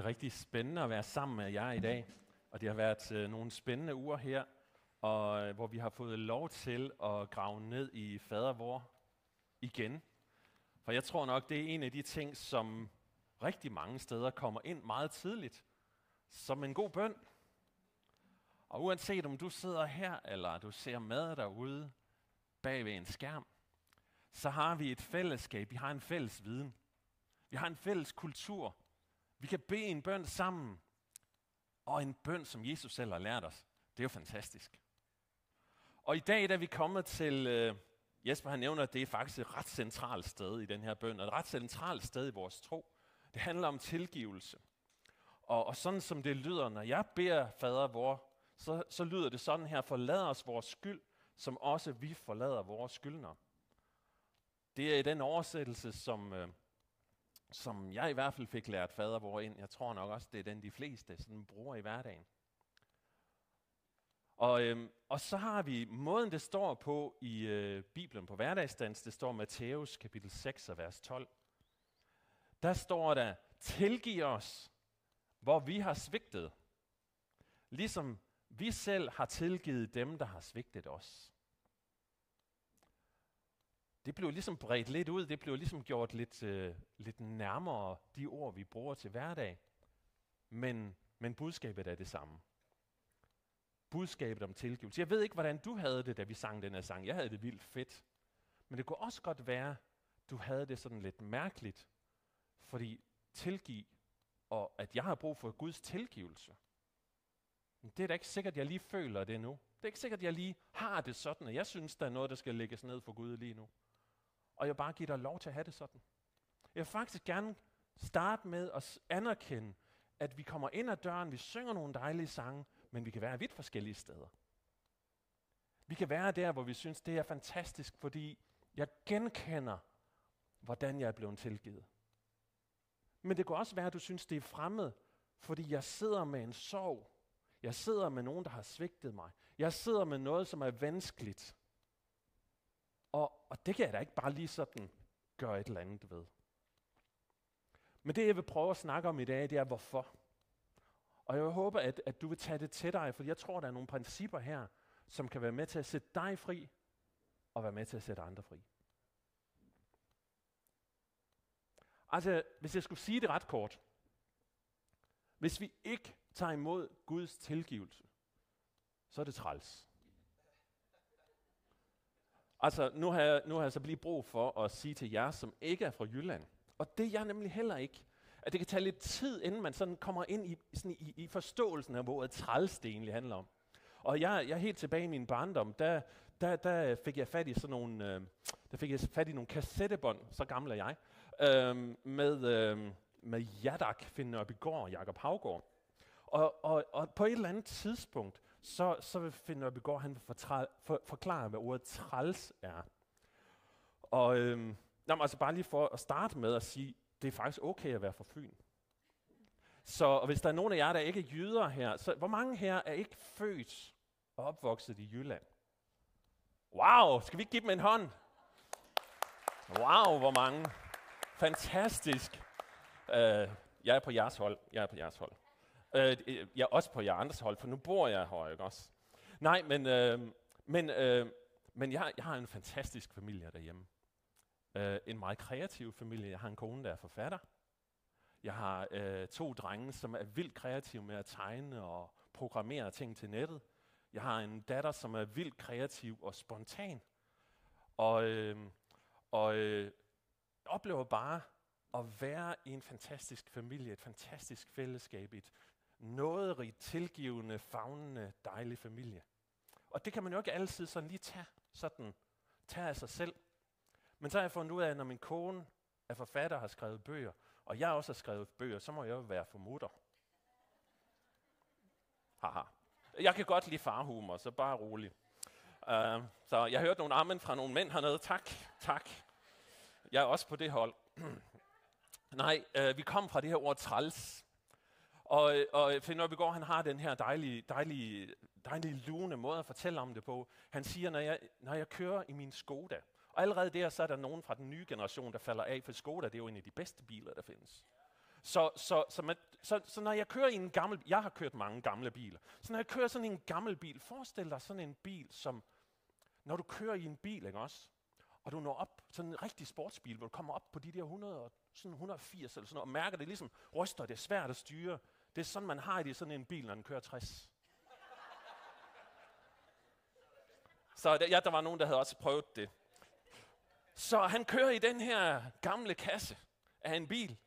Det er rigtig spændende at være sammen med jer i dag. Og det har været øh, nogle spændende uger her, og, øh, hvor vi har fået lov til at grave ned i fadervor igen. For jeg tror nok, det er en af de ting, som rigtig mange steder kommer ind meget tidligt, som en god bøn. Og uanset om du sidder her, eller du ser med derude bag ved en skærm, så har vi et fællesskab, vi har en fælles viden. Vi har en fælles kultur. Vi kan bede en bøn sammen, og en bøn, som Jesus selv har lært os. Det er jo fantastisk. Og i dag da vi kommer til, øh, Jesper han nævner, at det er faktisk et ret centralt sted i den her bøn, og et ret centralt sted i vores tro. Det handler om tilgivelse. Og, og sådan som det lyder, når jeg beder fader vor, så, så lyder det sådan her, forlad os vores skyld, som også vi forlader vores skyldner. Det er i den oversættelse, som, øh, som jeg i hvert fald fik lært fader hvor ind. Jeg tror nok også, det er den, de fleste sådan bruger i hverdagen. Og, øhm, og så har vi måden, det står på i øh, Bibelen på hverdagsdans. Det står Matthæus kapitel 6 og vers 12. Der står der, tilgiv os, hvor vi har svigtet, ligesom vi selv har tilgivet dem, der har svigtet os. Det blev ligesom bredt lidt ud, det blev ligesom gjort lidt, øh, lidt nærmere de ord, vi bruger til hverdag. Men, men budskabet er det samme. Budskabet om tilgivelse. Jeg ved ikke, hvordan du havde det, da vi sang den her sang. Jeg havde det vildt fedt. Men det kunne også godt være, du havde det sådan lidt mærkeligt, fordi tilgiv, og at jeg har brug for Guds tilgivelse. Men det er da ikke sikkert, jeg lige føler det nu. Det er ikke sikkert, jeg lige har det sådan, at jeg synes, der er noget, der skal lægges ned for Gud lige nu. Og jeg bare giver dig lov til at have det sådan. Jeg vil faktisk gerne starte med at anerkende, at vi kommer ind ad døren, vi synger nogle dejlige sange, men vi kan være vidt forskellige steder. Vi kan være der, hvor vi synes, det er fantastisk, fordi jeg genkender, hvordan jeg er blevet tilgivet. Men det kan også være, at du synes, det er fremmed, fordi jeg sidder med en sorg. Jeg sidder med nogen, der har svigtet mig. Jeg sidder med noget, som er vanskeligt. Og, og det kan jeg da ikke bare lige sådan gøre et eller andet ved. Men det, jeg vil prøve at snakke om i dag, det er hvorfor. Og jeg håber, at, at du vil tage det til dig, for jeg tror, der er nogle principper her, som kan være med til at sætte dig fri, og være med til at sætte andre fri. Altså, hvis jeg skulle sige det ret kort. Hvis vi ikke tager imod Guds tilgivelse, så er det træls. Altså, nu har, jeg, nu har jeg så lige brug for at sige til jer, som ikke er fra Jylland, og det er jeg nemlig heller ikke, at det kan tage lidt tid, inden man sådan kommer ind i, sådan i, i forståelsen af, hvor et træls det egentlig handler om. Og jeg, jeg helt tilbage i min barndom, der, der, der fik jeg fat i sådan nogle, øh, der fik jeg fat i nogle kassettebånd, så gammel er jeg, øh, med, øh, med Jadak Finn Nørbygård og Jakob Havgård. Og, og, og på et eller andet tidspunkt, så, så vil Finn Nørbegaard, han for, for, forklare, hvad ordet træls er. Og øhm, jamen, altså bare lige for at starte med at sige, det er faktisk okay at være for Fyn. Så og hvis der er nogen af jer, der ikke er jyder her, så hvor mange her er ikke født og opvokset i Jylland? Wow, skal vi ikke give dem en hånd? Wow, hvor mange. Fantastisk. Uh, jeg er på jeres hold. Jeg er på jeres hold. Øh, øh jeg er også på jer andres hold, for nu bor jeg her, ikke også? Nej, men, øh, men, øh, men jeg, jeg har en fantastisk familie derhjemme. Øh, en meget kreativ familie. Jeg har en kone, der er forfatter. Jeg har øh, to drenge, som er vildt kreative med at tegne og programmere ting til nettet. Jeg har en datter, som er vildt kreativ og spontan. Og, øh, og øh, oplever bare at være i en fantastisk familie, et fantastisk fællesskab, et nåderig, tilgivende, fagnende, dejlig familie. Og det kan man jo ikke altid sådan lige tage, sådan, tage af sig selv. Men så har jeg fundet ud af, at når min kone er forfatter og har skrevet bøger, og jeg også har skrevet bøger, så må jeg jo være formutter. Haha. Jeg kan godt lide farhumor, så bare rolig. Uh, så jeg hørte nogle armen fra nogle mænd hernede. Tak, tak. Jeg er også på det hold. Nej, uh, vi kom fra det her ord træls. Og, og Finn går, han har den her dejlige, dejlige, dejlige lune måde at fortælle om det på. Han siger, når jeg, når jeg kører i min Skoda, og allerede der, så er der nogen fra den nye generation, der falder af, for Skoda det er jo en af de bedste biler, der findes. Så, så, så, man, så, så når jeg kører i en gammel jeg har kørt mange gamle biler, så når jeg kører sådan en gammel bil, forestil dig sådan en bil, som når du kører i en bil, ikke også? Og du når op, sådan en rigtig sportsbil, hvor du kommer op på de der 100, sådan 180 eller sådan noget, og mærker det ligesom ryster, det er svært at styre. Det er sådan, man har det i sådan en bil, når den kører 60. Så der, ja, der var nogen, der havde også prøvet det. Så han kører i den her gamle kasse af en bil,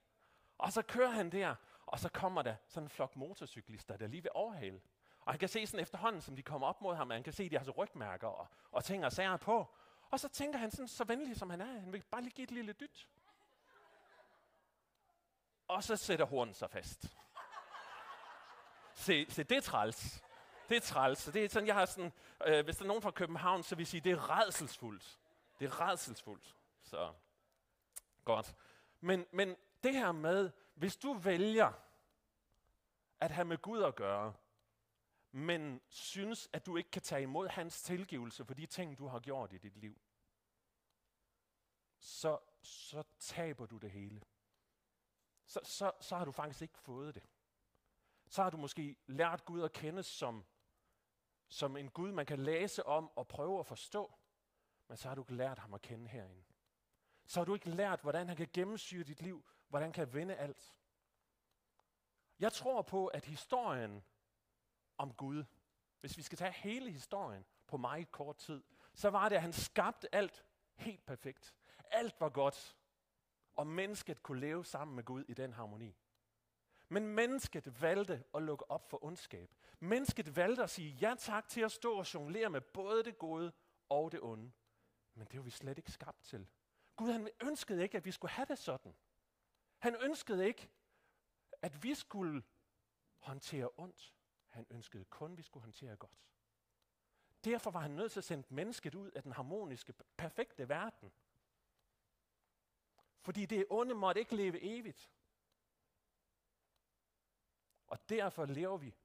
og så kører han der, og så kommer der sådan en flok motorcyklister, der lige vil overhale. Og han kan se sådan efterhånden, som de kommer op mod ham, han kan se, at de har så rygmærker og, og ting og sager på. Og så tænker han sådan, så venlig som han er, han vil bare lige give et lille dyt. Og så sætter hornen sig fast se, se, det er træls. Det er træls. Det er sådan, jeg har sådan, øh, hvis der er nogen fra København, så vil jeg sige, det er redselsfuldt. Det er redselsfuldt. Så, godt. Men, men det her med, hvis du vælger at have med Gud at gøre, men synes, at du ikke kan tage imod hans tilgivelse for de ting, du har gjort i dit liv, så, så taber du det hele. Så, så, så har du faktisk ikke fået det. Så har du måske lært Gud at kende som, som en Gud, man kan læse om og prøve at forstå, men så har du ikke lært ham at kende herinde. Så har du ikke lært, hvordan han kan gennemsyre dit liv, hvordan han kan vende alt. Jeg tror på, at historien om Gud, hvis vi skal tage hele historien på meget kort tid, så var det, at han skabte alt helt perfekt. Alt var godt, og mennesket kunne leve sammen med Gud i den harmoni. Men mennesket valgte at lukke op for ondskab. Mennesket valgte at sige ja tak til at stå og jonglere med både det gode og det onde. Men det var vi slet ikke skabt til. Gud han ønskede ikke, at vi skulle have det sådan. Han ønskede ikke, at vi skulle håndtere ondt. Han ønskede kun, at vi skulle håndtere godt. Derfor var han nødt til at sende mennesket ud af den harmoniske, perfekte verden. Fordi det onde måtte ikke leve evigt. Og derfor lever vi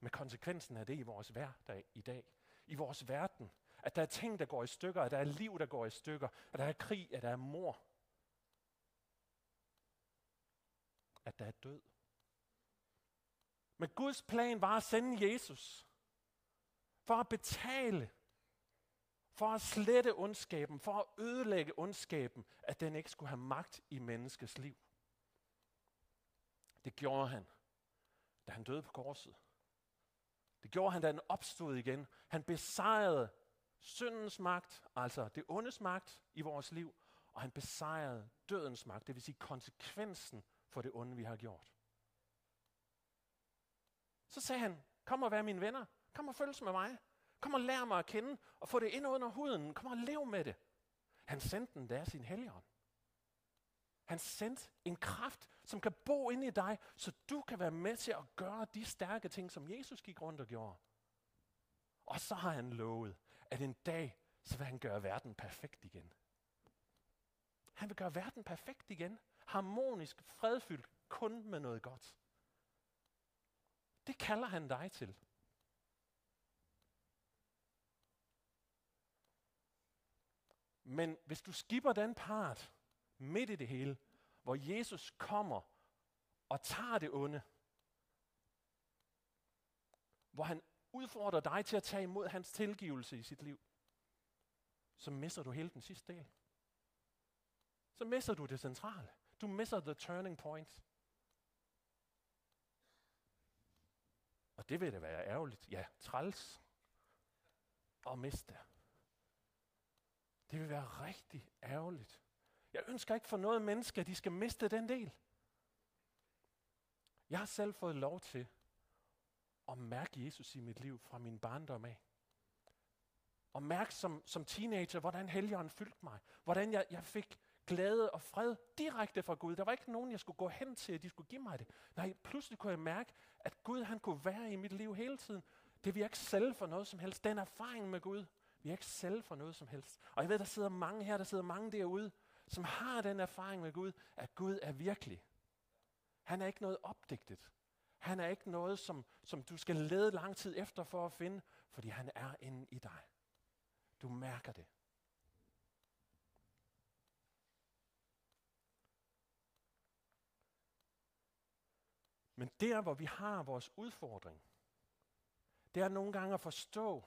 med konsekvensen af det i vores hverdag i dag. I vores verden. At der er ting, der går i stykker, at der er liv, der går i stykker, at der er krig, at der er mor. At der er død. Men Guds plan var at sende Jesus for at betale, for at slette ondskaben, for at ødelægge ondskaben, at den ikke skulle have magt i menneskets liv. Det gjorde han, da han døde på korset. Det gjorde han, da han opstod igen. Han besejrede syndens magt, altså det ondes magt i vores liv, og han besejrede dødens magt, det vil sige konsekvensen for det onde, vi har gjort. Så sagde han, kom og vær mine venner. Kom og følges med mig. Kom og lær mig at kende og få det ind under huden. Kom og lev med det. Han sendte den der sin helligånd. Han sendte en kraft, som kan bo inde i dig, så du kan være med til at gøre de stærke ting, som Jesus gik rundt og gjorde. Og så har han lovet, at en dag, så vil han gøre verden perfekt igen. Han vil gøre verden perfekt igen. Harmonisk, fredfyldt, kun med noget godt. Det kalder han dig til. Men hvis du skipper den part midt i det hele, hvor Jesus kommer og tager det onde, hvor han udfordrer dig til at tage imod hans tilgivelse i sit liv, så mister du hele den sidste del. Så mister du det centrale. Du mister the turning point. Og det vil da være ærgerligt. Ja, træls at miste. Det vil være rigtig ærgerligt. Jeg ønsker ikke for noget menneske, at de skal miste den del. Jeg har selv fået lov til at mærke Jesus i mit liv fra min barndom af. Og mærke som, som teenager, hvordan helgeren fyldte mig. Hvordan jeg, jeg fik glæde og fred direkte fra Gud. Der var ikke nogen, jeg skulle gå hen til, at de skulle give mig det. Nej, pludselig kunne jeg mærke, at Gud han kunne være i mit liv hele tiden. Det vil jeg ikke sælge for noget som helst. Den erfaring med Gud, vi jeg ikke sælge for noget som helst. Og jeg ved, der sidder mange her, der sidder mange derude, som har den erfaring med Gud, at Gud er virkelig. Han er ikke noget opdigtet. Han er ikke noget, som, som du skal lede lang tid efter for at finde, fordi han er inde i dig. Du mærker det. Men der, hvor vi har vores udfordring, det er nogle gange at forstå,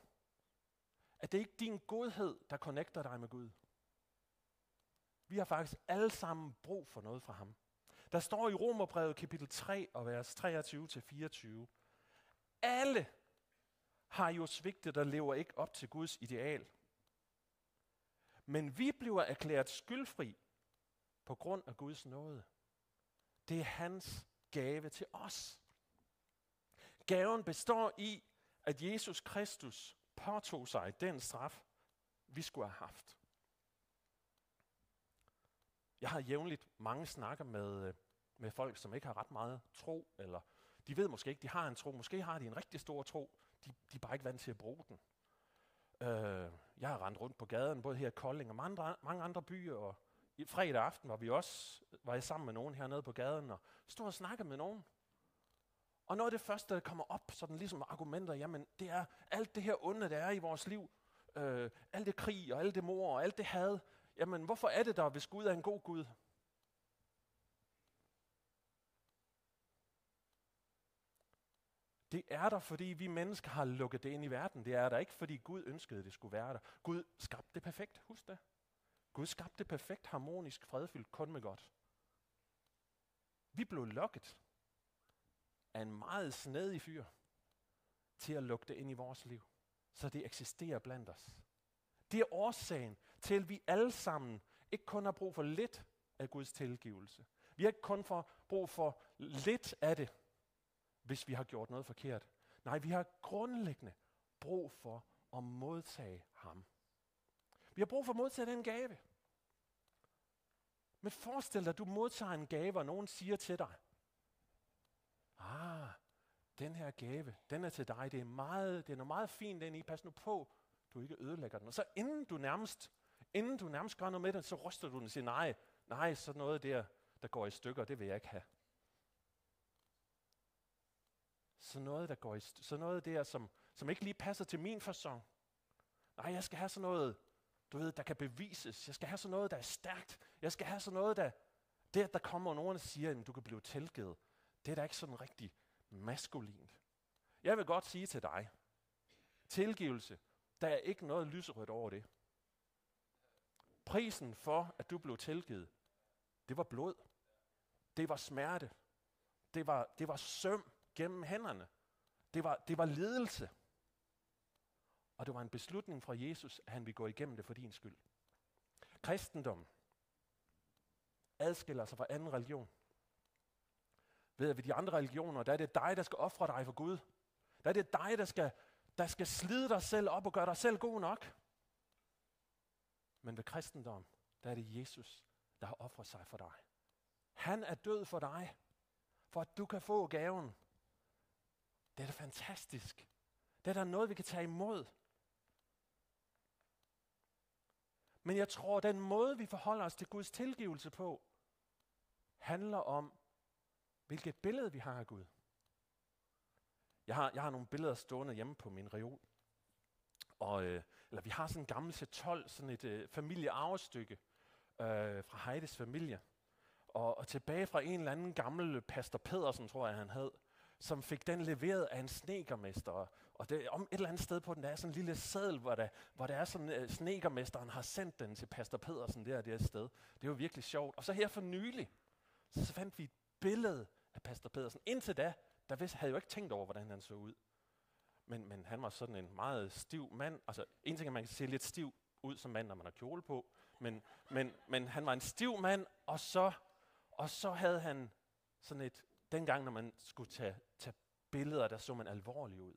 at det ikke er din godhed, der connecter dig med Gud. Vi har faktisk alle sammen brug for noget fra ham. Der står i Romerbrevet kapitel 3 og vers 23-24. Alle har jo svigtet og lever ikke op til Guds ideal. Men vi bliver erklæret skyldfri på grund af Guds nåde. Det er hans gave til os. Gaven består i, at Jesus Kristus påtog sig den straf, vi skulle have haft. Jeg har jævnligt mange snakker med, øh, med folk, som ikke har ret meget tro, eller de ved måske ikke, de har en tro. Måske har de en rigtig stor tro. De, de er bare ikke vant til at bruge den. Øh, jeg har rendt rundt på gaden, både her i Kolding og mange andre, mange andre byer, og i fredag aften var vi også var jeg sammen med nogen hernede på gaden, og stod og snakkede med nogen. Og noget af det første, der kommer op, sådan ligesom argumenter, jamen det er alt det her onde, der er i vores liv, øh, alt det krig og alt det mor og alt det had, jamen hvorfor er det der, hvis Gud er en god Gud? Det er der, fordi vi mennesker har lukket det ind i verden. Det er der ikke, fordi Gud ønskede, det skulle være der. Gud skabte det perfekt, husk det. Gud skabte det perfekt, harmonisk, fredfyldt, kun med godt. Vi blev lukket af en meget snedig fyr til at lukke det ind i vores liv, så det eksisterer blandt os. Det er årsagen til, at vi alle sammen ikke kun har brug for lidt af Guds tilgivelse. Vi har ikke kun for brug for lidt af det, hvis vi har gjort noget forkert. Nej, vi har grundlæggende brug for at modtage ham. Vi har brug for at modtage den gave. Men forestil dig, at du modtager en gave, og nogen siger til dig, ah, den her gave, den er til dig, det er meget, det er meget fint den i, pas nu på, du ikke ødelægger den. Og så inden du nærmest, inden du nærmest gør noget med den, så ryster du den og siger, nej, nej, så noget der, der går i stykker, det vil jeg ikke have. Så noget, der går i så noget der, som, som ikke lige passer til min fasong. Nej, jeg skal have sådan noget, du ved, der kan bevises. Jeg skal have sådan noget, der er stærkt. Jeg skal have sådan noget, der... Det, at der kommer nogen og siger, at du kan blive tilgivet, det er da ikke sådan rigtig maskulint. Jeg vil godt sige til dig, tilgivelse, der er ikke noget lyserødt over det. Prisen for, at du blev tilgivet, det var blod. Det var smerte. Det var, det var søm gennem hænderne. Det var, det var lidelse. Og det var en beslutning fra Jesus, at han ville gå igennem det for din skyld. Kristendom adskiller sig fra anden religion. Ved at ved de andre religioner, der er det dig, der skal ofre dig for Gud. Der er det dig, der skal, der skal slide dig selv op og gøre dig selv god nok. Men ved kristendom, der er det Jesus, der har offret sig for dig. Han er død for dig, for at du kan få gaven. Det er da fantastisk. Det er da noget, vi kan tage imod. Men jeg tror, den måde, vi forholder os til Guds tilgivelse på, handler om, hvilket billede vi har af Gud. Jeg har, jeg har nogle billeder stående hjemme på min reol. Og, øh, eller vi har sådan en gammel C12, sådan et øh, familiearvestykke øh, fra Heides familie. Og, og tilbage fra en eller anden gammel Pastor Pedersen, tror jeg han hed, som fik den leveret af en snekermester. Og det, om et eller andet sted på den, der er sådan en lille seddel, hvor der, hvor der er sådan, øh, snekermesteren har sendt den til Pastor Pedersen der, det sted. Det var virkelig sjovt. Og så her for nylig, så fandt vi et billede af Pastor Pedersen. Indtil da, der vidste, havde jeg jo ikke tænkt over, hvordan han så ud. Men, men han var sådan en meget stiv mand. Altså, en ting er, at man kan se lidt stiv ud som mand, når man har kjole på. Men, men, men han var en stiv mand, og så, og så havde han sådan et dengang, når man skulle tage, tage billeder, der så man alvorlig ud.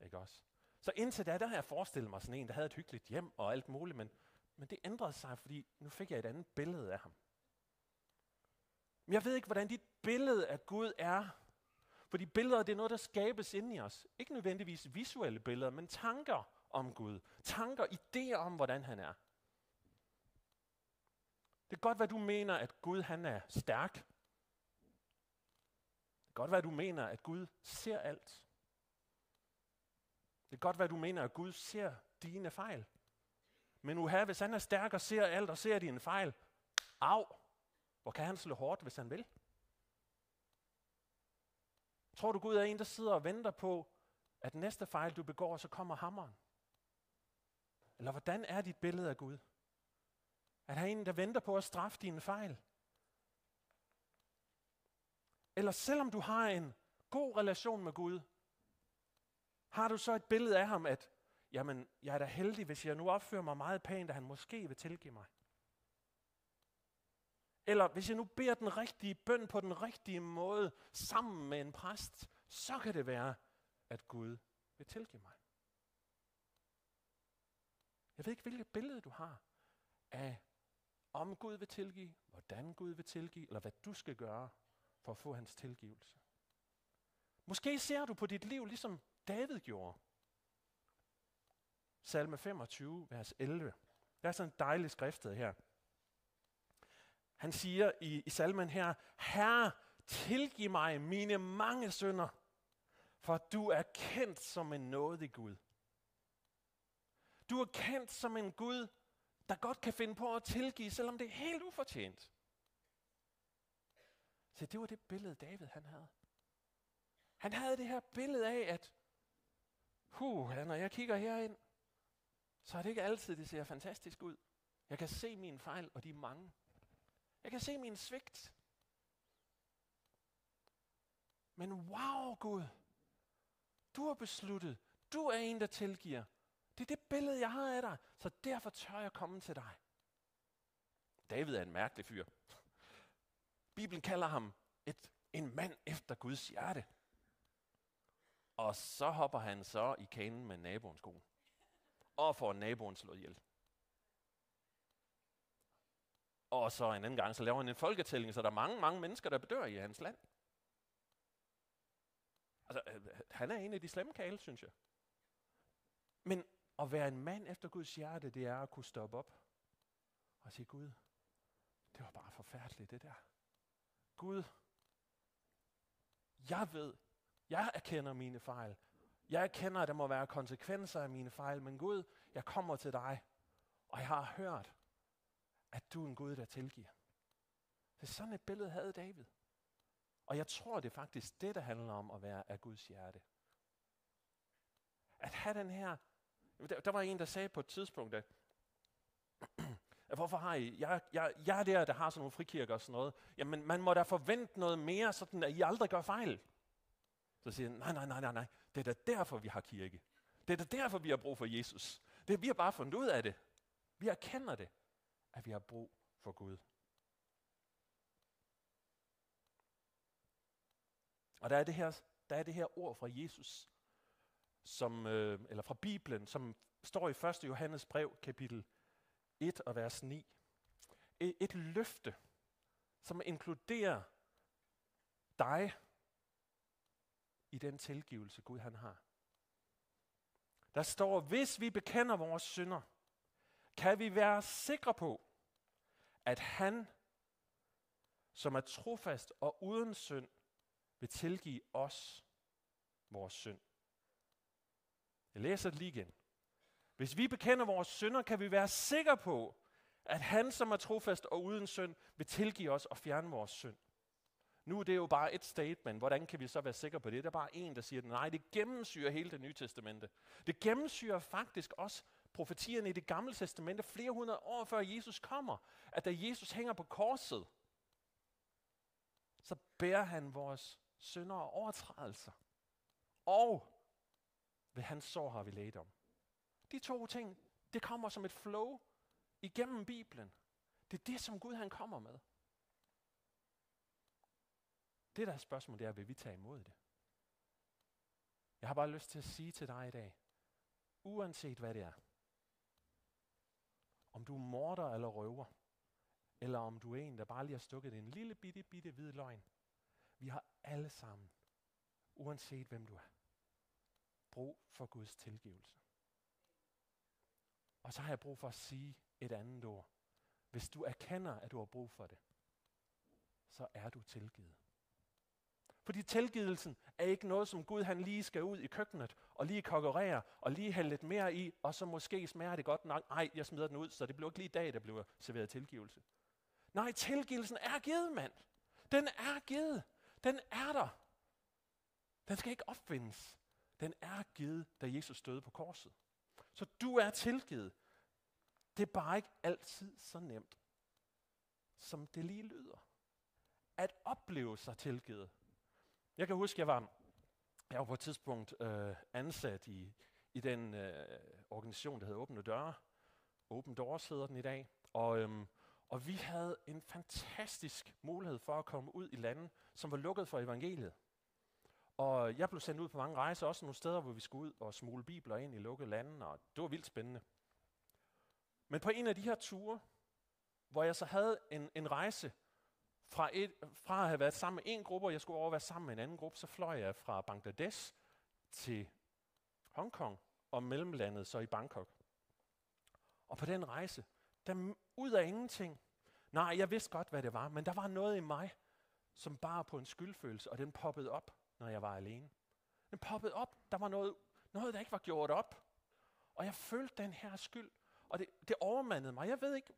Ikke også? Så indtil da, der har jeg forestillet mig sådan en, der havde et hyggeligt hjem og alt muligt, men, men det ændrede sig, fordi nu fik jeg et andet billede af ham. Men jeg ved ikke, hvordan dit billede af Gud er. Fordi billeder, det er noget, der skabes inde i os. Ikke nødvendigvis visuelle billeder, men tanker om Gud. Tanker, idéer om, hvordan han er. Det kan godt være, du mener, at Gud han er stærk Det kan godt være, du mener, at Gud ser alt. Det kan godt være, du mener, at Gud ser dine fejl. Men uha, hvis han er stærk og ser alt og ser dine fejl, af, hvor kan han slå hårdt, hvis han vil? Tror du, Gud er en, der sidder og venter på, at næste fejl, du begår, så kommer hammeren? Eller hvordan er dit billede af Gud? Er der en, der venter på at straffe dine fejl? Eller selvom du har en god relation med Gud, har du så et billede af ham, at jamen, jeg er da heldig, hvis jeg nu opfører mig meget pænt, at han måske vil tilgive mig. Eller hvis jeg nu beder den rigtige bøn på den rigtige måde, sammen med en præst, så kan det være, at Gud vil tilgive mig. Jeg ved ikke, hvilket billede du har af, om Gud vil tilgive, hvordan Gud vil tilgive, eller hvad du skal gøre for at få hans tilgivelse. Måske ser du på dit liv, ligesom David gjorde. Salme 25, vers 11. Der er sådan en dejlig skriftet her. Han siger i, i salmen her, Herre, tilgiv mig mine mange synder, for du er kendt som en nådig Gud. Du er kendt som en Gud, der godt kan finde på at tilgive, selvom det er helt ufortjent. Så det var det billede, David han havde. Han havde det her billede af, at huh, når jeg kigger herind, så er det ikke altid, det ser fantastisk ud. Jeg kan se mine fejl, og de er mange. Jeg kan se min svigt. Men wow, Gud, du har besluttet, du er en, der tilgiver. Det er det billede, jeg har af dig, så derfor tør jeg komme til dig. David er en mærkelig fyr. Bibelen kalder ham et, en mand efter Guds hjerte. Og så hopper han så i kanen med naboens kone. Og får naboen slået ihjel. Og så en anden gang, så laver han en folketælling, så der er mange, mange mennesker, der bedør i hans land. Altså, øh, øh, han er en af de slemme kale, synes jeg. Men at være en mand efter Guds hjerte, det er at kunne stoppe op og sige, Gud, det var bare forfærdeligt det der. Gud, jeg ved, jeg erkender mine fejl. Jeg erkender, at der må være konsekvenser af mine fejl, men Gud, jeg kommer til dig, og jeg har hørt, at du er en Gud, der tilgiver. Det sådan et billede havde David. Og jeg tror, det er faktisk det, der handler om at være af Guds hjerte. At have den her... Der, der var en, der sagde på et tidspunkt, at Hvorfor har I? Jeg, jeg, jeg er der, der har sådan nogle frikirker og sådan noget. Jamen, man må da forvente noget mere, sådan at I aldrig gør fejl. Så siger han, nej, nej, nej, nej, nej. Det er da derfor, vi har kirke. Det er da derfor, vi har brug for Jesus. Det, vi har bare fundet ud af det. Vi erkender det, at vi har brug for Gud. Og der er det her, der er det her ord fra Jesus, som, øh, eller fra Bibelen, som står i 1. Johannes brev, kapitel 1 og vers 9. Et, et løfte, som inkluderer dig i den tilgivelse, Gud han har. Der står, hvis vi bekender vores synder, kan vi være sikre på, at han, som er trofast og uden synd, vil tilgive os vores synd. Jeg læser det lige igen. Hvis vi bekender vores synder, kan vi være sikre på, at han, som er trofast og uden synd, vil tilgive os og fjerne vores synd. Nu er det jo bare et statement. Hvordan kan vi så være sikre på det? Der er bare en, der siger, nej, det gennemsyrer hele det nye testamente. Det gennemsyrer faktisk også profetierne i det gamle testamente flere hundrede år før Jesus kommer. At da Jesus hænger på korset, så bærer han vores synder og overtrædelser. Og ved hans sår har vi læget om. De to ting, det kommer som et flow igennem Bibelen. Det er det, som Gud han kommer med. Det der er spørgsmålet, det er, vil vi tage imod det? Jeg har bare lyst til at sige til dig i dag, uanset hvad det er, om du er morder eller røver, eller om du er en, der bare lige har stukket en lille bitte, bitte hvid løgn, vi har alle sammen, uanset hvem du er, brug for Guds tilgivelse. Og så har jeg brug for at sige et andet ord. Hvis du erkender, at du har brug for det, så er du tilgivet. Fordi tilgivelsen er ikke noget, som Gud han lige skal ud i køkkenet og lige konkurrere og lige hælde lidt mere i, og så måske smager det godt nok. Nej, jeg smider den ud, så det bliver ikke lige i dag, der bliver serveret tilgivelse. Nej, tilgivelsen er givet, mand. Den er givet. Den er der. Den skal ikke opfindes. Den er givet, da Jesus døde på korset. Så du er tilgivet. Det er bare ikke altid så nemt, som det lige lyder. At opleve sig tilgivet. Jeg kan huske, jeg var, jeg var på et tidspunkt øh, ansat i, i den øh, organisation, der hedder Åbne Døre. Open Doors hedder den i dag. Og, øhm, og vi havde en fantastisk mulighed for at komme ud i lande, som var lukket for evangeliet. Og jeg blev sendt ud på mange rejser, også nogle steder, hvor vi skulle ud og smule bibler ind i lukkede lande, og det var vildt spændende. Men på en af de her ture, hvor jeg så havde en, en rejse fra, et, fra at have været sammen med en gruppe, og jeg skulle over være sammen med en anden gruppe, så fløj jeg fra Bangladesh til Hongkong og mellemlandet så i Bangkok. Og på den rejse, der ud af ingenting, nej, jeg vidste godt, hvad det var, men der var noget i mig, som bare på en skyldfølelse, og den poppede op, når jeg var alene. Den poppede op, der var noget, noget der ikke var gjort op. Og jeg følte den her skyld, og det, det overmandede mig. Jeg ved ikke,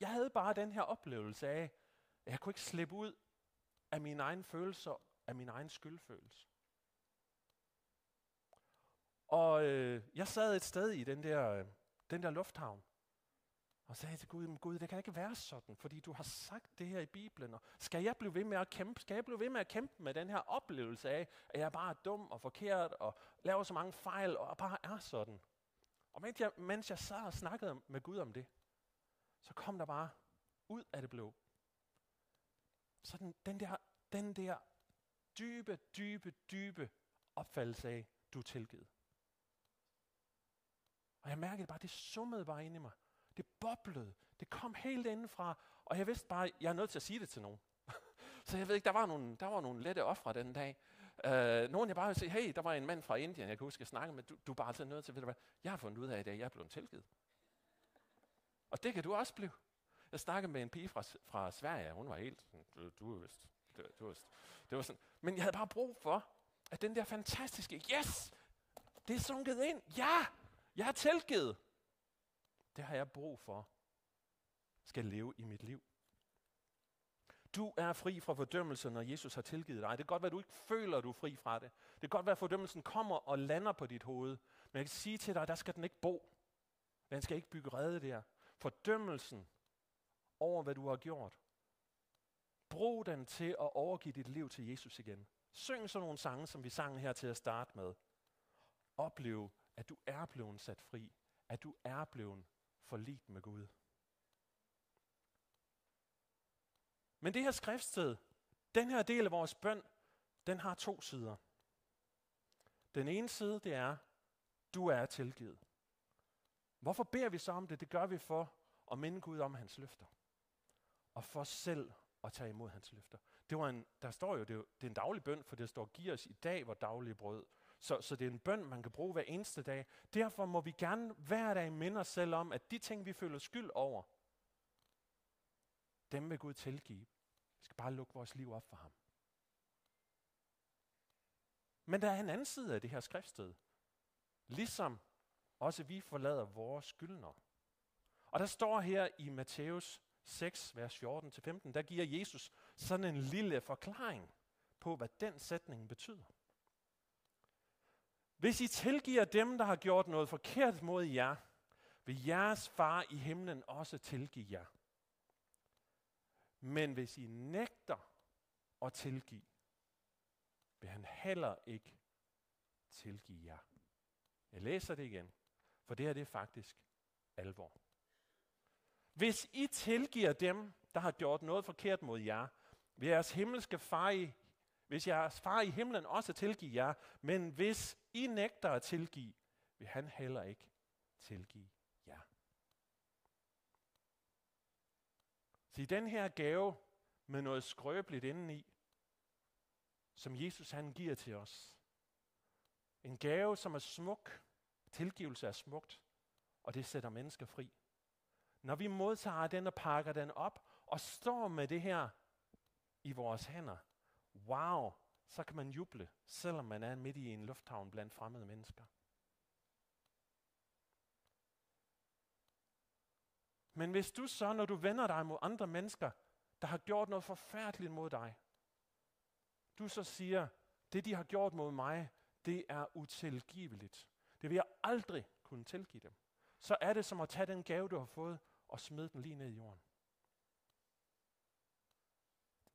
jeg havde bare den her oplevelse af, at jeg kunne ikke slippe ud af mine egne følelser, af min egen skyldfølelse. Og øh, jeg sad et sted i den der, øh, den der lufthavn, og sagde til Gud, Gud, det kan ikke være sådan, fordi du har sagt det her i Bibelen. Og skal jeg blive ved med at kæmpe? Skal jeg blive ved med at kæmpe med den her oplevelse af, at jeg bare er dum og forkert og laver så mange fejl og bare er sådan? Og mens jeg, mens jeg sad og snakkede med Gud om det, så kom der bare ud af det blå. Så den, den, der, den der dybe, dybe, dybe opfattelse af, du er tilgivet. Og jeg mærkede bare, det summede bare ind i mig. Det boblede. Det kom helt indenfra. Og jeg vidste bare, jeg er nødt til at sige det til nogen. så jeg ved ikke, der var nogle, der var nogle lette ofre den dag. Uh, nogen jeg bare ville sige, hey, der var en mand fra Indien, jeg kan huske, jeg snakkede med, du, du er bare altid nødt til, ved du hvad, jeg har fundet ud af i dag, jeg er blevet tilgivet. Og det kan du også blive. Jeg snakkede med en pige fra, fra Sverige, hun var helt, du, du er vist, du, du er vist. Det var sådan. Men jeg havde bare brug for, at den der fantastiske, yes, det er sunket ind, ja, jeg har tilgivet. Det har jeg brug for, skal leve i mit liv. Du er fri fra fordømmelse, når Jesus har tilgivet dig. Det kan godt være, at du ikke føler, at du er fri fra det. Det kan godt være, at fordømmelsen kommer og lander på dit hoved. Men jeg kan sige til dig, at der skal den ikke bo. Den skal ikke bygge redde der. Fordømmelsen over, hvad du har gjort. Brug den til at overgive dit liv til Jesus igen. Syng sådan nogle sange, som vi sang her til at starte med. Oplev, at du er blevet sat fri. At du er blevet forlit med Gud. Men det her skriftsted, den her del af vores bøn, den har to sider. Den ene side, det er, du er tilgivet. Hvorfor beder vi så om det? Det gør vi for at minde Gud om hans løfter. Og for selv at tage imod hans løfter. Det var en, der står jo, det er, det er en daglig bøn, for det står, giv os i dag vores daglige brød. Så, så det er en bøn, man kan bruge hver eneste dag. Derfor må vi gerne hver dag minde os selv om, at de ting, vi føler skyld over, dem vil Gud tilgive. Vi skal bare lukke vores liv op for ham. Men der er en anden side af det her skriftsted. Ligesom også vi forlader vores skyldner. Og der står her i Matthæus 6, vers 14-15, der giver Jesus sådan en lille forklaring på, hvad den sætning betyder. Hvis I tilgiver dem, der har gjort noget forkert mod jer, vil jeres far i himlen også tilgive jer. Men hvis I nægter at tilgive, vil han heller ikke tilgive jer. Jeg læser det igen, for det her det er faktisk alvor. Hvis I tilgiver dem, der har gjort noget forkert mod jer, vil jeres himmelske far i, hvis jeres far i himlen også tilgive jer, men hvis I nægter at tilgive, vil han heller ikke tilgive jer. Så i den her gave med noget skrøbeligt indeni, som Jesus han giver til os. En gave, som er smuk. Tilgivelse er smukt, og det sætter mennesker fri. Når vi modtager den og pakker den op, og står med det her i vores hænder, wow, så kan man juble, selvom man er midt i en lufthavn blandt fremmede mennesker. Men hvis du så, når du vender dig mod andre mennesker, der har gjort noget forfærdeligt mod dig, du så siger, Det, de har gjort mod mig, det er utilgiveligt. Det vil jeg aldrig kunne tilgive dem. Så er det som at tage den gave, du har fået, og smide den lige ned i jorden.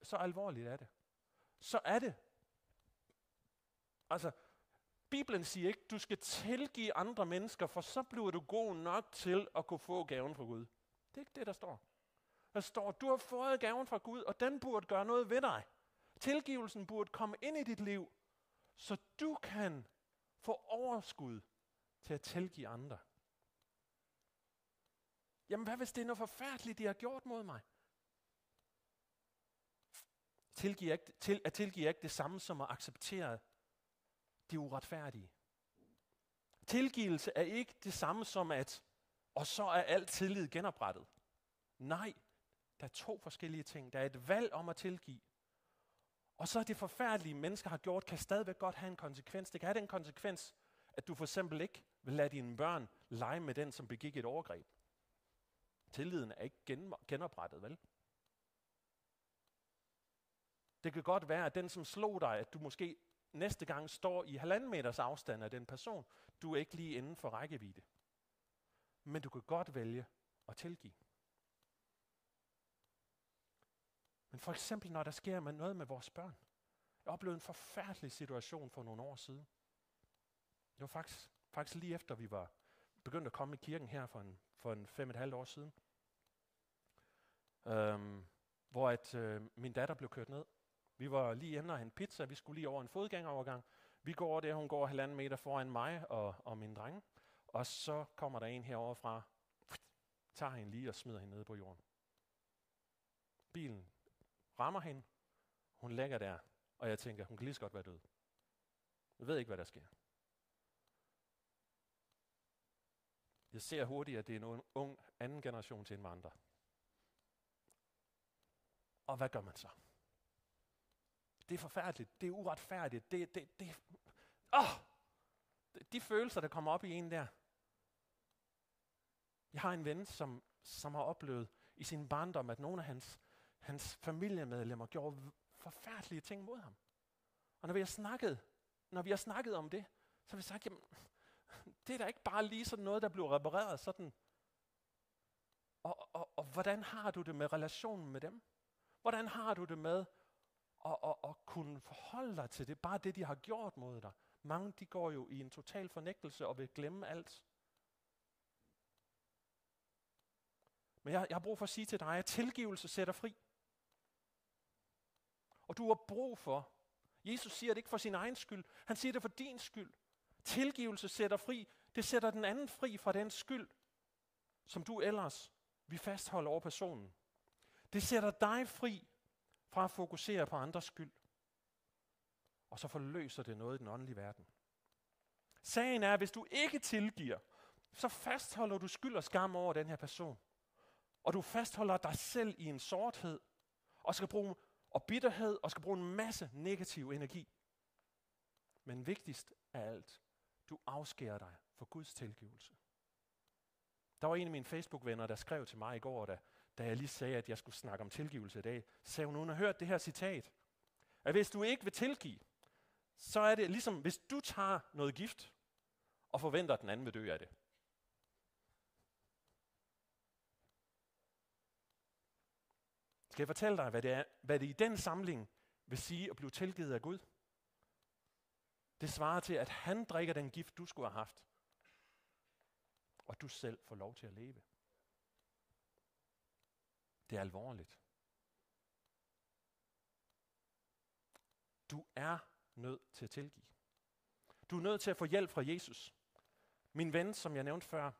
Så alvorligt er det. Så er det. Altså, Bibelen siger ikke, du skal tilgive andre mennesker, for så bliver du god nok til at kunne få gaven fra Gud. Det er ikke det, der står. Der står, du har fået gaven fra Gud, og den burde gøre noget ved dig. Tilgivelsen burde komme ind i dit liv, så du kan få overskud til at tilgive andre. Jamen hvad hvis det er noget forfærdeligt, de har gjort mod mig? Tilgive ikke, til, at tilgive ikke det samme som at acceptere det uretfærdige. Tilgivelse er ikke det samme som at, og så er alt tillid genoprettet. Nej, der er to forskellige ting. Der er et valg om at tilgive. Og så er det forfærdelige, mennesker har gjort, kan stadigvæk godt have en konsekvens. Det kan have den konsekvens, at du for eksempel ikke vil lade dine børn lege med den, som begik et overgreb. Tilliden er ikke genoprettet, vel? Det kan godt være, at den, som slog dig, at du måske næste gang står i halvanden meters afstand af den person, du er ikke lige inden for rækkevidde. Men du kan godt vælge at tilgive. Men for eksempel, når der sker noget med vores børn. Jeg oplevede en forfærdelig situation for nogle år siden. Det var faktisk, faktisk lige efter, vi var begyndt at komme i kirken her for en, for en fem et halvt år siden. Øhm, hvor at øh, min datter blev kørt ned. Vi var lige inde og en pizza, vi skulle lige over en fodgængerovergang. Vi går der, hun går halvanden meter foran mig og, og min dreng. Og så kommer der en herover fra, tager hende lige og smider hende ned på jorden. Bilen rammer hende, hun ligger der, og jeg tænker, hun kan lige så godt være død. Jeg ved ikke, hvad der sker. Jeg ser hurtigt, at det er en ung anden generation til indvandrer. Og hvad gør man så? Det er forfærdeligt. Det er uretfærdigt. Det, det, det, oh! De følelser, der kommer op i en der. Jeg har en ven, som, som har oplevet i sin barndom, at nogle af hans, hans familiemedlemmer gjorde forfærdelige ting mod ham. Og når vi har snakket, når vi har snakket om det, så har vi sagt, jamen, det er da ikke bare lige sådan noget, der bliver repareret sådan. Og, og, og hvordan har du det med relationen med dem? Hvordan har du det med at, at, at kunne forholde dig til det, bare det, de har gjort mod dig? Mange de går jo i en total fornægtelse og vil glemme alt. Men jeg, jeg har brug for at sige til dig, at tilgivelse sætter fri. Og du har brug for, Jesus siger det ikke for sin egen skyld, han siger det for din skyld. Tilgivelse sætter fri, det sætter den anden fri fra den skyld, som du ellers vi fastholder over personen. Det sætter dig fri fra at fokusere på andres skyld. Og så forløser det noget i den åndelige verden. Sagen er, at hvis du ikke tilgiver, så fastholder du skyld og skam over den her person. Og du fastholder dig selv i en sorthed, og skal bruge og bitterhed, og skal bruge en masse negativ energi. Men vigtigst af alt, du afskærer dig for Guds tilgivelse. Der var en af mine Facebook-venner, der skrev til mig i går, da, da jeg lige sagde, at jeg skulle snakke om tilgivelse i dag, sagde hun, hun har hørt det her citat, at hvis du ikke vil tilgive, så er det ligesom, hvis du tager noget gift, og forventer, at den anden vil dø af det. Skal jeg fortælle dig, hvad det, er, hvad det i den samling vil sige at blive tilgivet af Gud? Det svarer til, at han drikker den gift, du skulle have haft, og du selv får lov til at leve. Det er alvorligt. Du er nødt til at tilgive. Du er nødt til at få hjælp fra Jesus. Min ven, som jeg nævnte før,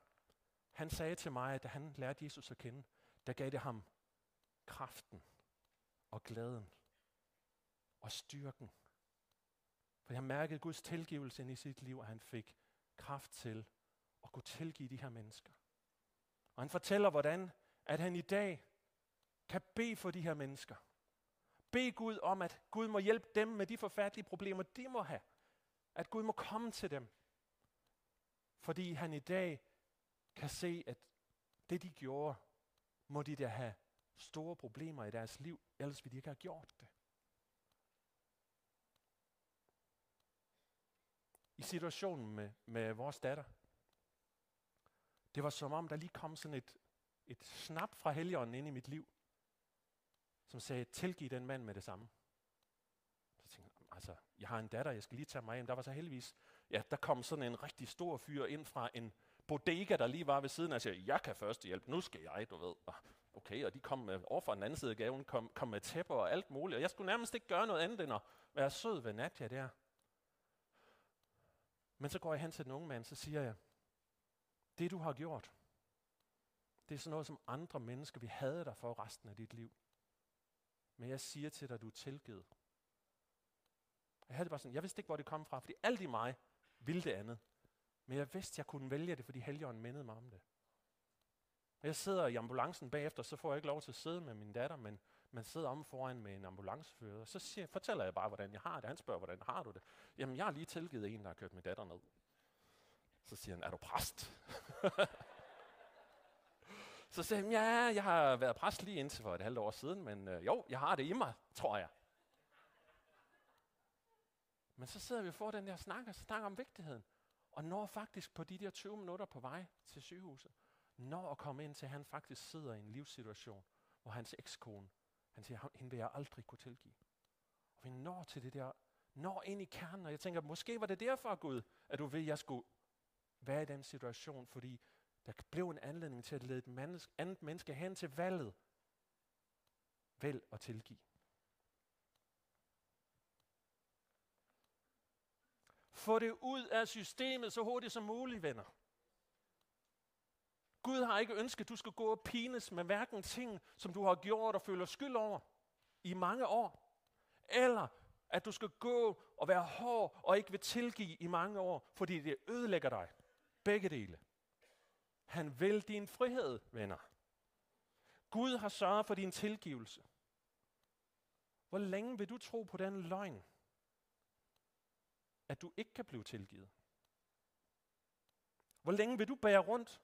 han sagde til mig, at da han lærte Jesus at kende, der gav det ham kraften og glæden og styrken. For han mærkede Guds tilgivelse ind i sit liv, og han fik kraft til at kunne tilgive de her mennesker. Og han fortæller, hvordan at han i dag kan bede for de her mennesker. Bed Gud om, at Gud må hjælpe dem med de forfærdelige problemer, de må have. At Gud må komme til dem. Fordi han i dag kan se, at det de gjorde, må de da have store problemer i deres liv, ellers ville de ikke have gjort det. situationen med, med vores datter. Det var som om, der lige kom sådan et, et snap fra Helligånden ind i mit liv, som sagde, tilgiv den mand med det samme. Så tænkte jeg, altså, jeg har en datter, jeg skal lige tage mig hjem. Der var så heldigvis, ja, der kom sådan en rigtig stor fyr ind fra en bodega, der lige var ved siden af, og siger, jeg kan først hjælpe, nu skal jeg, du ved. Okay, og de kom med, over fra den anden side af gaven, kom, kom med tæpper og alt muligt, og jeg skulle nærmest ikke gøre noget andet end at være sød ved Nadja der. Men så går jeg hen til den unge mand, så siger jeg, det du har gjort, det er sådan noget, som andre mennesker vil have dig for resten af dit liv. Men jeg siger til dig, at du er tilgivet. Jeg havde det bare sådan, jeg vidste ikke, hvor det kom fra, fordi alt i mig ville det andet. Men jeg vidste, jeg kunne vælge det, fordi Helligånden mindede mig om det. Jeg sidder i ambulancen bagefter, så får jeg ikke lov til at sidde med min datter, men man sidder om foran med en ambulancefører. Så siger, fortæller jeg bare, hvordan jeg har det. Han spørger, hvordan har du det? Jamen, jeg har lige tilgivet en, der har kørt min datter ned. Så siger han, er du præst? så sagde han, ja, jeg har været præst lige indtil for et halvt år siden, men øh, jo, jeg har det i mig, tror jeg. Men så sidder vi og får den der snak, og snakker om vigtigheden. Og når faktisk på de der 20 minutter på vej til sygehuset, når at komme ind til, at han faktisk sidder i en livssituation, hvor hans ekskone, han siger, hende vil jeg aldrig kunne tilgive. Og vi når til det der, når ind i kernen, og jeg tænker, måske var det derfor, Gud, at du ved, at jeg skulle være i den situation, fordi der blev en anledning til at lede et menneske, andet menneske hen til valget. Vælg at tilgive. Få det ud af systemet så hurtigt som muligt, venner. Gud har ikke ønsket, at du skal gå og pines med hverken ting, som du har gjort og føler skyld over i mange år, eller at du skal gå og være hård og ikke vil tilgive i mange år, fordi det ødelægger dig. Begge dele. Han vil din frihed, venner. Gud har sørget for din tilgivelse. Hvor længe vil du tro på den løgn, at du ikke kan blive tilgivet? Hvor længe vil du bære rundt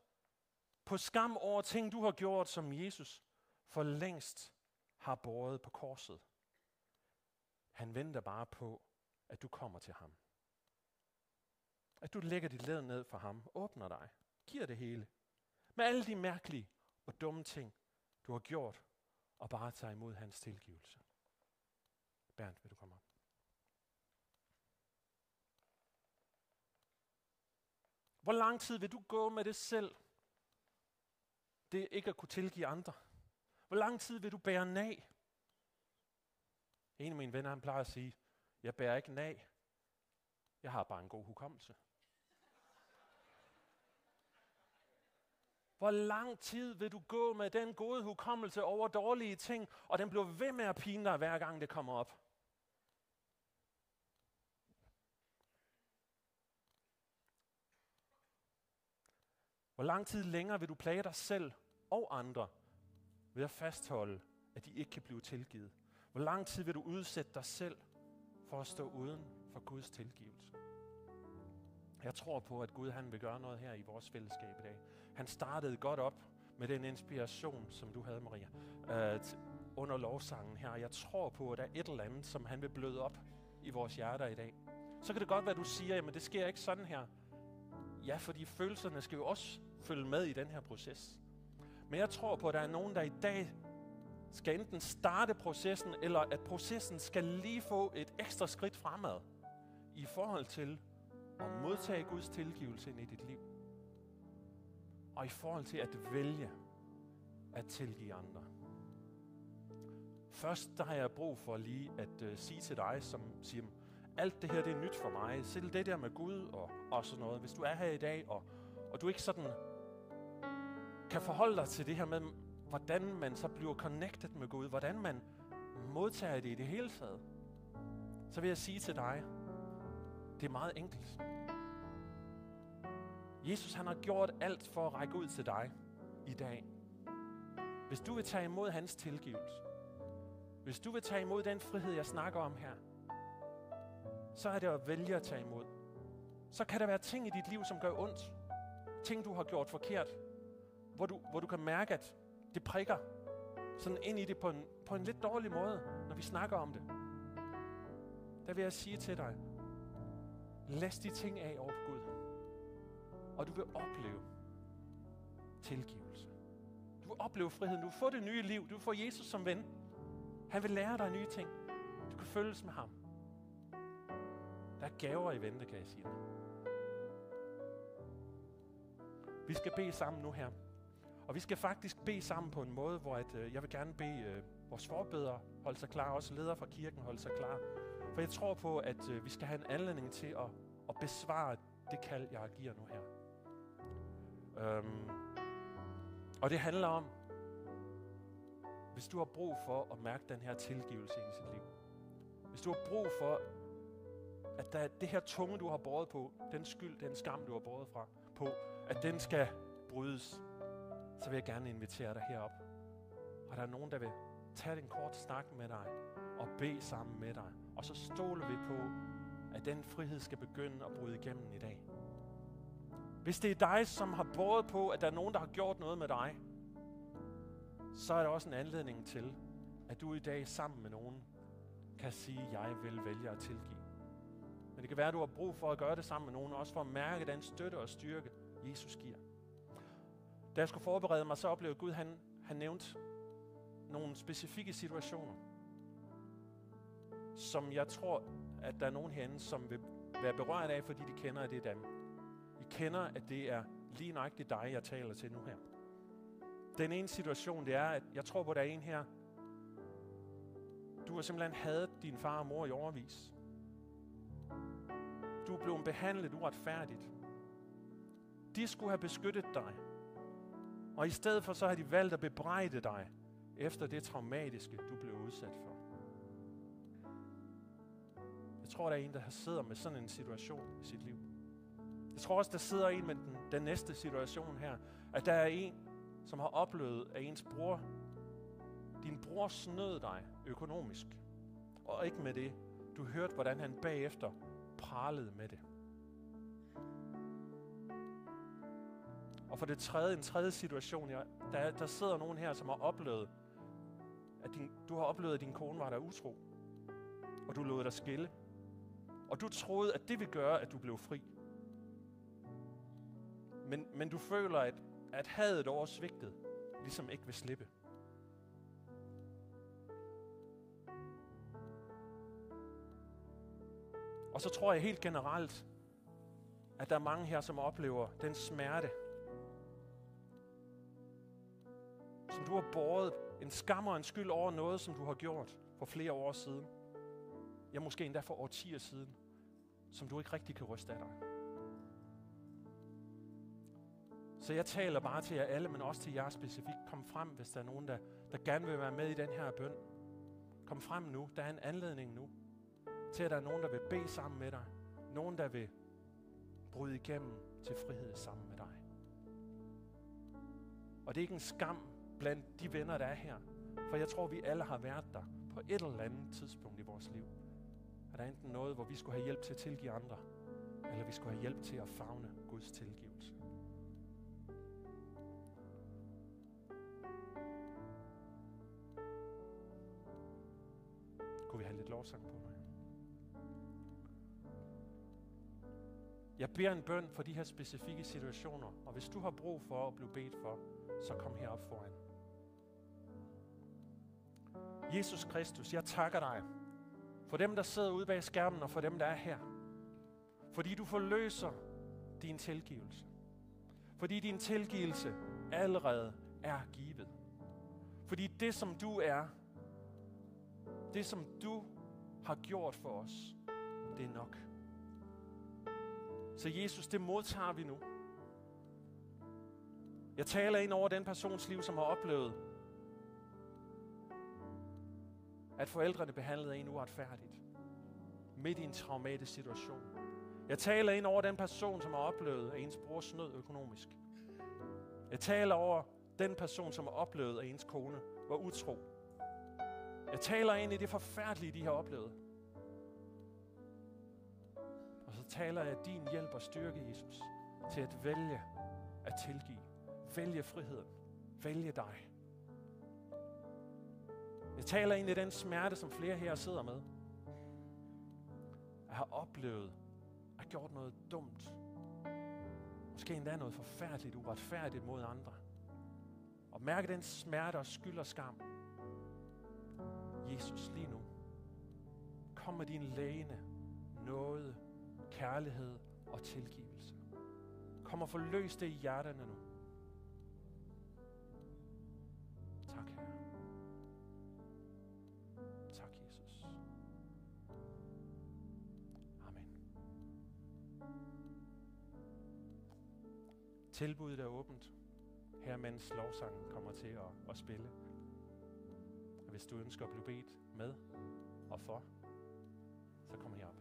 på skam over ting, du har gjort, som Jesus for længst har båret på korset? Han venter bare på, at du kommer til ham. At du lægger dit led ned for ham, åbner dig, giver det hele. Med alle de mærkelige og dumme ting, du har gjort, og bare tager imod hans tilgivelse. Bernd, vil du komme op? Hvor lang tid vil du gå med det selv? Det ikke at kunne tilgive andre. Hvor lang tid vil du bære nag? En af mine venner, han plejer at sige, jeg bærer ikke nag. Jeg har bare en god hukommelse. Hvor lang tid vil du gå med den gode hukommelse over dårlige ting, og den bliver ved med at pine dig, hver gang det kommer op? Hvor lang tid længere vil du plage dig selv og andre ved at fastholde, at de ikke kan blive tilgivet? Hvor lang tid vil du udsætte dig selv for at stå uden for Guds tilgivelse? Jeg tror på, at Gud han vil gøre noget her i vores fællesskab i dag. Han startede godt op med den inspiration, som du havde, Maria, øh, under lovsangen her. Jeg tror på, at der er et eller andet, som han vil bløde op i vores hjerter i dag. Så kan det godt være, at du siger, at det sker ikke sådan her. Ja, fordi følelserne skal jo også følge med i den her proces. Men jeg tror på, at der er nogen, der i dag skal enten starte processen, eller at processen skal lige få et ekstra skridt fremad i forhold til at modtage Guds tilgivelse ind i dit liv. Og i forhold til at vælge at tilgive andre. Først der har jeg brug for lige at øh, sige til dig, som siger, alt det her det er nyt for mig. Selv det der med Gud og, og sådan noget. Hvis du er her i dag, og, og du ikke sådan kan forholde dig til det her med, hvordan man så bliver connected med Gud, hvordan man modtager det i det hele taget, så vil jeg sige til dig, det er meget enkelt. Jesus han har gjort alt for at række ud til dig i dag. Hvis du vil tage imod hans tilgivelse, hvis du vil tage imod den frihed, jeg snakker om her, så er det at vælge at tage imod. Så kan der være ting i dit liv, som gør ondt. Ting, du har gjort forkert. Hvor du, hvor du kan mærke, at det prikker sådan ind i det på en, på en lidt dårlig måde, når vi snakker om det. Der vil jeg sige til dig, Læs de ting af over på og du vil opleve tilgivelse. Du vil opleve friheden. Du vil få det nye liv. Du vil få Jesus som ven. Han vil lære dig nye ting. Du kan følges med ham. Der er gaver i vente, kan jeg sige dig. Vi skal bede sammen nu her. Og vi skal faktisk bede sammen på en måde, hvor at, øh, jeg vil gerne bede øh, vores forbedere holde sig klar, også ledere fra kirken holde sig klar. For jeg tror på, at øh, vi skal have en anledning til at, at besvare det kald, jeg giver nu her. Øhm, og det handler om, hvis du har brug for at mærke den her tilgivelse i sit liv. Hvis du har brug for, at der, det her tunge, du har båret på, den skyld, den skam, du har båret fra, på, at den skal brydes, så vil jeg gerne invitere dig herop. Og der er nogen, der vil tage en kort snak med dig og bede sammen med dig. Og så stoler vi på, at den frihed skal begynde at bryde igennem i dag. Hvis det er dig, som har båret på, at der er nogen, der har gjort noget med dig, så er der også en anledning til, at du i dag sammen med nogen kan sige, jeg vil vælge at tilgive. Men det kan være, at du har brug for at gøre det sammen med nogen, også for at mærke den støtte og styrke, Jesus giver. Da jeg skulle forberede mig, så oplevede Gud, han, han nævnte nogle specifikke situationer, som jeg tror, at der er nogen herinde, som vil være berørt af, fordi de kender, at det er dem. Kender, at det er lige nøjagtigt dig, jeg taler til nu her. Den ene situation, det er, at jeg tror på, at der er en her, du har simpelthen hadet din far og mor i overvis. Du er blevet behandlet uretfærdigt. De skulle have beskyttet dig. Og i stedet for så har de valgt at bebrejde dig efter det traumatiske, du blev udsat for. Jeg tror, der er en, der sidder med sådan en situation i sit liv. Jeg tror også, der sidder en med den, den næste situation her, at der er en, som har oplevet, at ens bror, din bror snød dig økonomisk. Og ikke med det. Du hørte, hvordan han bagefter pralede med det. Og for det tredje, en tredje situation, ja, der, der sidder nogen her, som har oplevet, at din, du har oplevet, at din kone var der utro. Og du lod dig skille. Og du troede, at det ville gøre, at du blev fri. Men, men du føler, at, at hadet over svigtet, ligesom ikke vil slippe. Og så tror jeg helt generelt, at der er mange her, som oplever den smerte, som du har båret en skam og en skyld over noget, som du har gjort for flere år siden. Ja, måske endda for årtier siden, som du ikke rigtig kan ryste af dig. Så jeg taler bare til jer alle, men også til jer specifikt. Kom frem, hvis der er nogen, der, der gerne vil være med i den her bøn. Kom frem nu. Der er en anledning nu til, at der er nogen, der vil bede sammen med dig. Nogen, der vil bryde igennem til frihed sammen med dig. Og det er ikke en skam blandt de venner, der er her. For jeg tror, vi alle har været der på et eller andet tidspunkt i vores liv. Er der enten noget, hvor vi skulle have hjælp til at tilgive andre, eller vi skulle have hjælp til at fagne Guds tilgivelse. Lovsang på mig. Jeg beder en bøn for de her specifikke situationer, og hvis du har brug for at blive bedt for, så kom herop foran. Jesus Kristus, jeg takker dig for dem, der sidder ude bag skærmen, og for dem, der er her. Fordi du forløser din tilgivelse. Fordi din tilgivelse allerede er givet. Fordi det, som du er, det, som du har gjort for os, det er nok. Så Jesus, det modtager vi nu. Jeg taler ind over den persons liv, som har oplevet, at forældrene behandlede en uretfærdigt. Midt i en traumatisk situation. Jeg taler ind over den person, som har oplevet, at ens bror snød økonomisk. Jeg taler over den person, som har oplevet, at ens kone var utro. Jeg taler ind i det forfærdelige, de har oplevet. Og så taler jeg din hjælp og styrke, Jesus, til at vælge at tilgive. Vælge friheden. Vælge dig. Jeg taler ind i den smerte, som flere her sidder med. Jeg har oplevet har gjort noget dumt. Måske endda noget forfærdeligt, uretfærdigt mod andre. Og mærke den smerte og skyld og skam. Jesus, lige nu. Kom med din lægende, nåde, kærlighed og tilgivelse. Kom og forløs det i hjerterne nu. Tak, Herre. Tak, Jesus. Amen. Tilbuddet er åbent. Her mens lovsangen kommer til at, at spille. Og hvis du ønsker at blive bedt med og for, så kom herop.